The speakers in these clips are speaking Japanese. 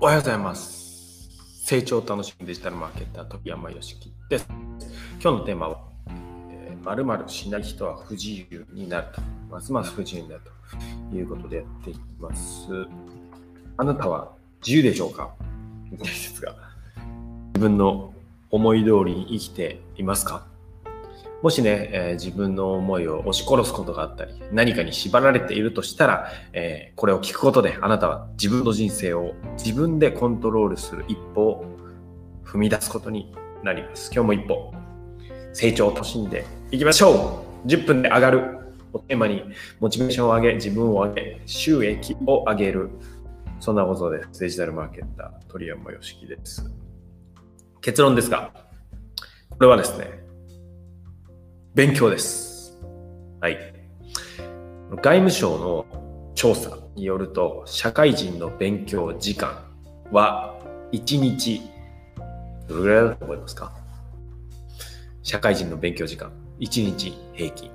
おはようございます。成長を楽しむデジタルマーケッター、時山よしきです。今日のテーマは、えー、〇〇しない人は不自由になると。ますます不自由になるということでやっていきます。あなたは自由でしょうか？ですが、自分の思い通りに生きていますか？もしね、えー自分の思いを押し殺すことがあったり、何かに縛られているとしたら、えーこれを聞くことであなたは自分の人生を自分でコントロールする一歩を踏み出すことになります。今日も一歩、成長を楽しんでいきましょう !10 分で上がるをテーマに、モチベーションを上げ、自分を上げ、収益を上げる。そんなことです。デジタルマーケッター、鳥山よしきです。結論ですが、これはですね、勉強です。はい。外務省の調査によると、社会人の勉強時間は1日、どれぐらいだと思いますか？社会人の勉強時間、1日平均。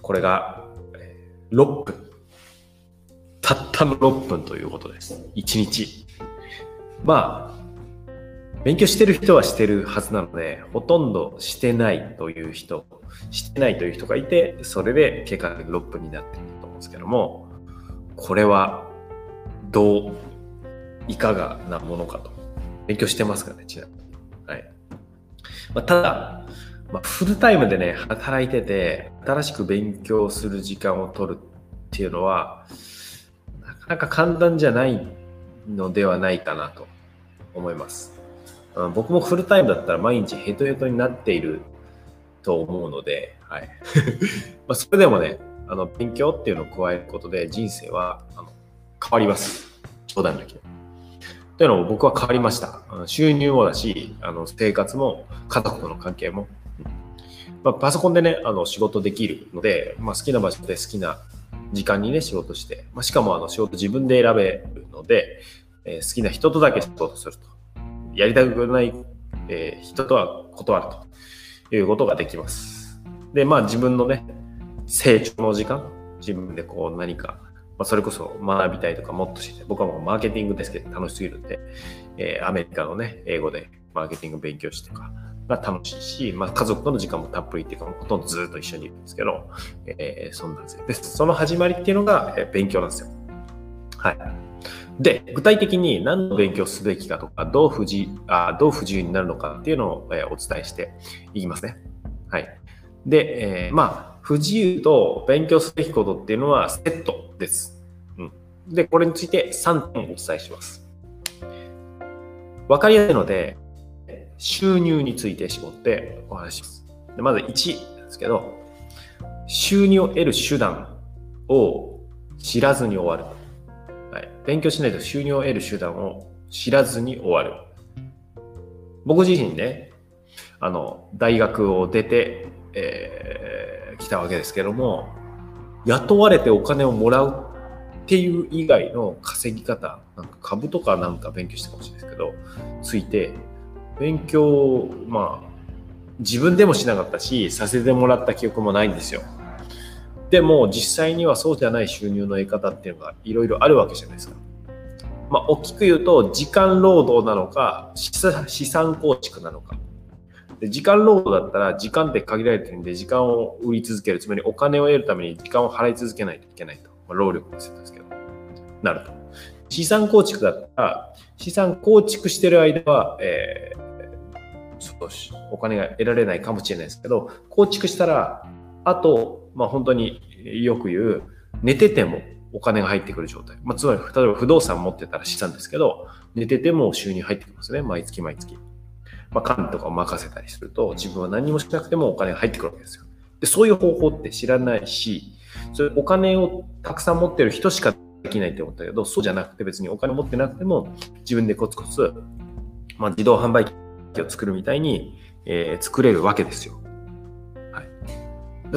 これが6分。たったの6分ということです。1日。まあ、勉強してる人はしてるはずなので、ほとんどしてないという人、してないという人がいて、それで結果が6分になっていると思うんですけども、これはどう、いかがなものかと。勉強してますかね、ちなみに。はい。まあ、ただ、まあ、フルタイムでね、働いてて、新しく勉強する時間を取るっていうのは、なかなか簡単じゃないのではないかなと思います。僕もフルタイムだったら毎日ヘトヘトになっていると思うので、はい。まあそれでもね、あの勉強っていうのを加えることで人生はあの変わります。冗談だけど。というのも僕は変わりました。収入もだし、あの生活も家族との関係も。まあ、パソコンでね、あの仕事できるので、まあ、好きな場所で好きな時間にね、仕事して、まあ、しかもあの仕事自分で選べるので、えー好きな人とだけ仕事すると。やりたくない、えー人とは断るということができます。で、まあ自分のね、成長の時間、自分でこう何か、まあ、それこそ学びたいとかもっとして、僕はもうマーケティングですけど楽しすぎるんで、えーアメリカのね、英語でマーケティング勉強してとかが楽しいし、まあ家族との時間もたっぷりっていうか、ほとんどずっと一緒にいるんですけど、えーそんなんですよ。で、その始まりっていうのが、えー勉強なんですよ。はい。で、具体的に何の勉強すべきかとか、どう不自あどう不自由になるのかっていうのを、えお伝えしていきますね。はい。で、えーまあ、不自由と勉強すべきことっていうのはセットです。うん。で、これについて3点お伝えします。わかりやすいので、収入について絞ってお話しします。でまず1ですけど、収入を得る手段を知らずに終わる。はい、勉強しないと収入を得る手段を知らずに終わる。僕自身ね、あの、大学を出て、えー来たわけですけども、雇われてお金をもらうっていう以外の稼ぎ方、なんか株とかなんか勉強したかもしれないですけど、ついて、勉強、まあ、自分でもしなかったし、させてもらった記憶もないんですよ。でも実際にはそうじゃない収入の得方っていうのがいろいろあるわけじゃないですか。まあ、大きく言うと時間労働なのか資産構築なのか。で時間労働だったら時間って限られてるんで時間を売り続けるつまりお金を得るために時間を払い続けないといけないと、まあ、労力のセットですけどなると資産構築だったら資産構築してる間は、えー少しお金が得られないかもしれないですけど構築したらあと、まあ、本当によく言う寝ててもお金が入ってくる状態、まあ、つまり例えば不動産持ってたら資産ですけど寝てても収入入ってきますね毎月毎月。まあ、管理とかを任せたりすると、自分は何もしなくてもお金が入ってくるわけですよ。で、そういう方法って知らないし、それお金をたくさん持ってる人しかできないって思ったけど、そうじゃなくて別にお金持ってなくても、自分でコツコツ、まあ、自動販売機を作るみたいに、えー作れるわけですよ。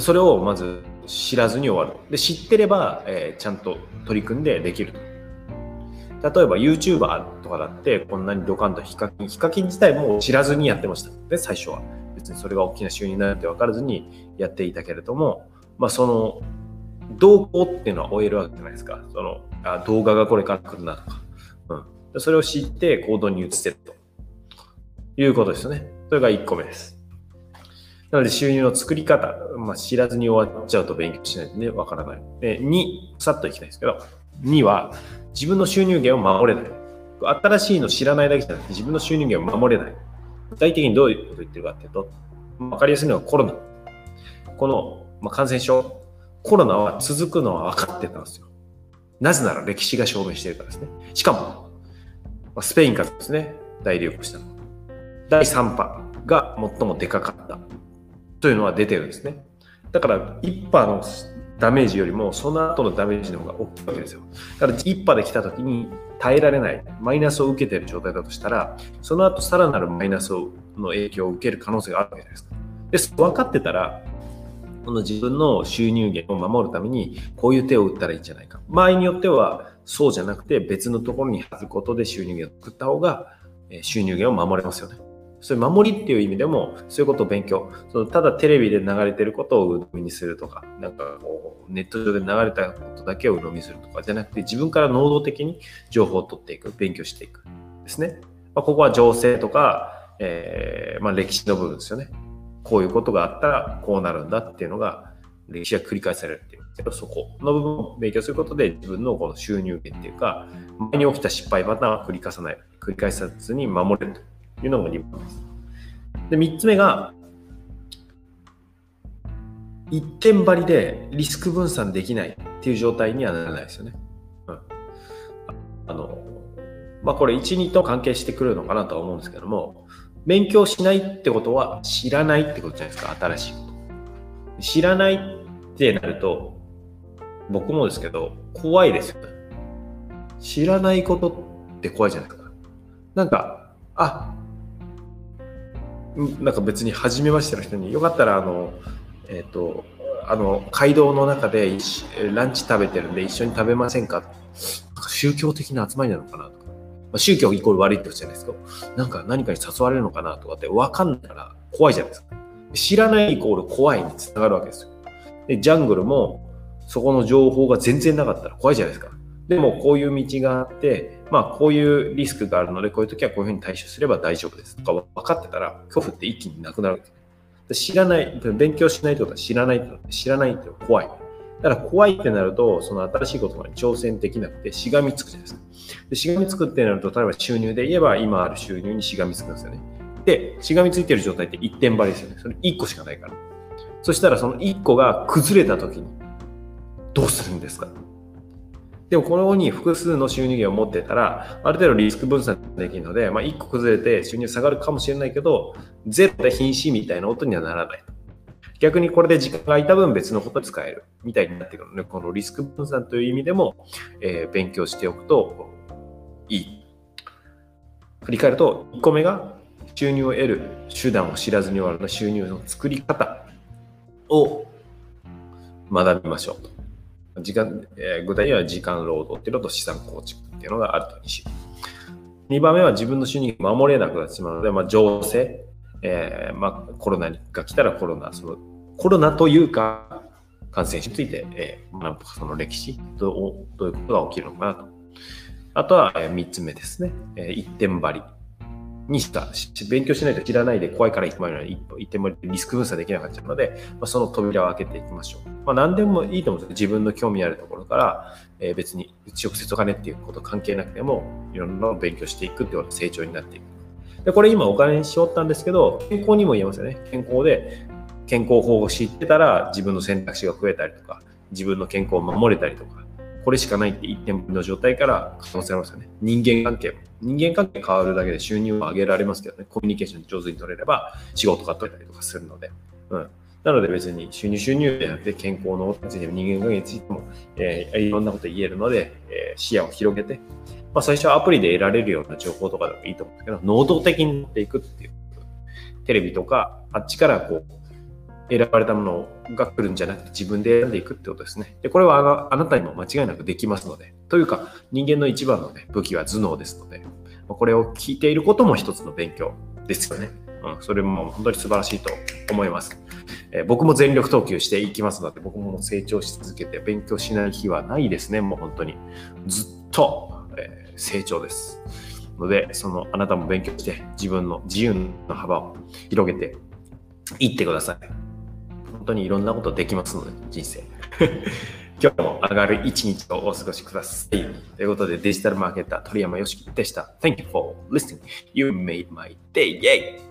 それをまず知らずに終わる。で、知ってれば、えーちゃんと取り組んでできると。例えば YouTuber とかだってこんなにドカンとヒカキン、ヒカキン自体も知らずにやってました。で、最初は。別にそれが大きな収入になるって分からずにやっていたけれども、まあその、動向っていうのは終えるわけじゃないですか。その、あ動画がこれから来るなとか、うん、それを知って行動に移せるということですよね。それが1個目です。なので収入の作り方、まあ、知らずに終わっちゃうと勉強しないとね、わからない。で、2、さっといきたいんですけど、2は自分の収入源を守れない。新しいの知らないだけじゃなくて自分の収入源を守れない。具体的にどういうこと言ってるかっていうと、わかりやすいのはコロナ。この、まあ、感染症、コロナは続くのは分かってたんですよ。なぜなら歴史が証明してるからですね。しかも、スペイン風ですね。大流行したの。第3波が最もでかかったというのは出てるんですね。だから、1波のダメージよりも、その後のダメージの方が大きいわけですよ。だから、1波で来た時に耐えられない、マイナスを受けてる状態だとしたら、その後さらなるマイナスの影響を受ける可能性があるわけじゃないですか。で、分かってたら、この自分の収入源を守るために、こういう手を打ったらいいんじゃないか。場合によっては、そうじゃなくて別のところに貼ることで収入源を作った方が、収入源を守れますよね。そういう守りっていう意味でも、そういうことを勉強。そのただテレビで流れてることを鵜呑みにするとか、なんかこう、ネット上で流れたことだけを鵜呑みするとかじゃなくて、自分から能動的に情報を取っていく、勉強していく。ですね。まあ、ここは情勢とか、えー、まあ、歴史の部分ですよね。こういうことがあったらこうなるんだっていうのが、歴史が繰り返されるっていう、そこの部分を勉強することで自分のこの収入源っていうか、前に起きた失敗パターンを繰り返さない、繰り返さずに守れるというのが2番です。で、3つ目が、一点張りでリスク分散できないっていう状態にはならないですよね。うん。あの、まあこれ1、2と関係してくるのかなとは思うんですけども、勉強しないってことは知らないってことじゃないですか、新しいこと。知らないってなると、僕もですけど、怖いですよね。知らないことって怖いじゃないですか。なんか、あ、なんか別に初めましての人によかったらあのえっ、ー、とあの街道の中でランチ食べてるんで一緒に食べませんか？なんか宗教的な集まりなのかなとか、まあ、宗教イコール悪いってことじゃないですかなんか何かに誘われるのかなとかって分かんないから怖いじゃないですか。知らないイコール怖いにつながるわけですよ。でジャングルもそこの情報が全然なかったら怖いじゃないですか。でもこういう道があって、まあこういうリスクがあるので、こういう時はこういうふうに対処すれば大丈夫ですとか分かってたら、恐怖って一気になくなる。知らない、勉強しないってことは知らないって知らないって怖い。だから怖いってなると、その新しいことに挑戦できなくてしがみつくじゃないですか。でしがみつくってなると、例えば収入で言えば今ある収入にしがみつくんですよね。で、しがみついてる状態って一点張りですよね。それ1個しかないから。そしたらその1個が崩れた時にどうするんですか？でもこのように複数の収入源を持ってたら、ある程度リスク分散できるので、まあ、1個崩れて収入下がるかもしれないけど、ゼロで瀕死みたいな音にはならない。逆にこれで時間が空いた分別のことに使えるみたいになってくるので、このリスク分散という意味でも、えー、勉強しておくといい。振り返ると、1個目が収入を得る手段を知らずに終わるの収入の作り方を学びましょうと。時間、えー、具体には時間労働っていうのと資産構築っていうのがあると2種2番目は自分の収入が守れなくなってしまうので、まあ、情勢、えーまあ、コロナが来たらコロナ、そのコロナというか、感染症について、えー、学ぶその歴史どう、どういうことが起きるのかなと。あとは、えー、3つ目ですね。えー、一点張り。にした、勉強しないと知らないで怖いから行く前に行ってもリスク分散できなかったので、まあ、その扉を開けていきましょう。まあ、何でもいいと思うんです自分の興味あるところから、えー、別に直接お金っていうこと関係なくても、いろんなのを勉強していくっていうような成長になっていく。で、これ今お金にしよったんですけど、健康にも言えますよね。健康で、健康法を知ってたら自分の選択肢が増えたりとか、自分の健康を守れたりとか、これしかないって一点の状態から可能性ありますよね。人間関係も。人間関係変わるだけで収入を上げられますけどね、コミュニケーション上手に取れれば仕事が取れたりとかするので。うん。なので別に収入収入じゃなくて健康のついても人間関係についても、えー、いろんなこと言えるので、えー、視野を広げて、まあ最初はアプリで得られるような情報とかでもいいと思うんですけど、能動的に持っていくっていう。テレビとか、あっちからこう、選ばれたものが来るんじゃなくて自分で選んでいくってことですね。で、これはあなたにも間違いなくできますので、というか人間の一番の、ね、武器は頭脳ですので、これを聞いていることも一つの勉強ですよね。うん、それも本当に素晴らしいと思います。えー僕も全力投球していきますので、僕も成長し続けて勉強しない日はないですね、もう本当に。ずっと、えー成長です。ので、そのあなたも勉強して自分の自由の幅を広げていってください。本当にいろんなことできますので、人生。今日も上がる一日をお過ごしください。ということで、デジタルマーケッター鳥山よしきでした。Thank you for listening. You made my day. Yay!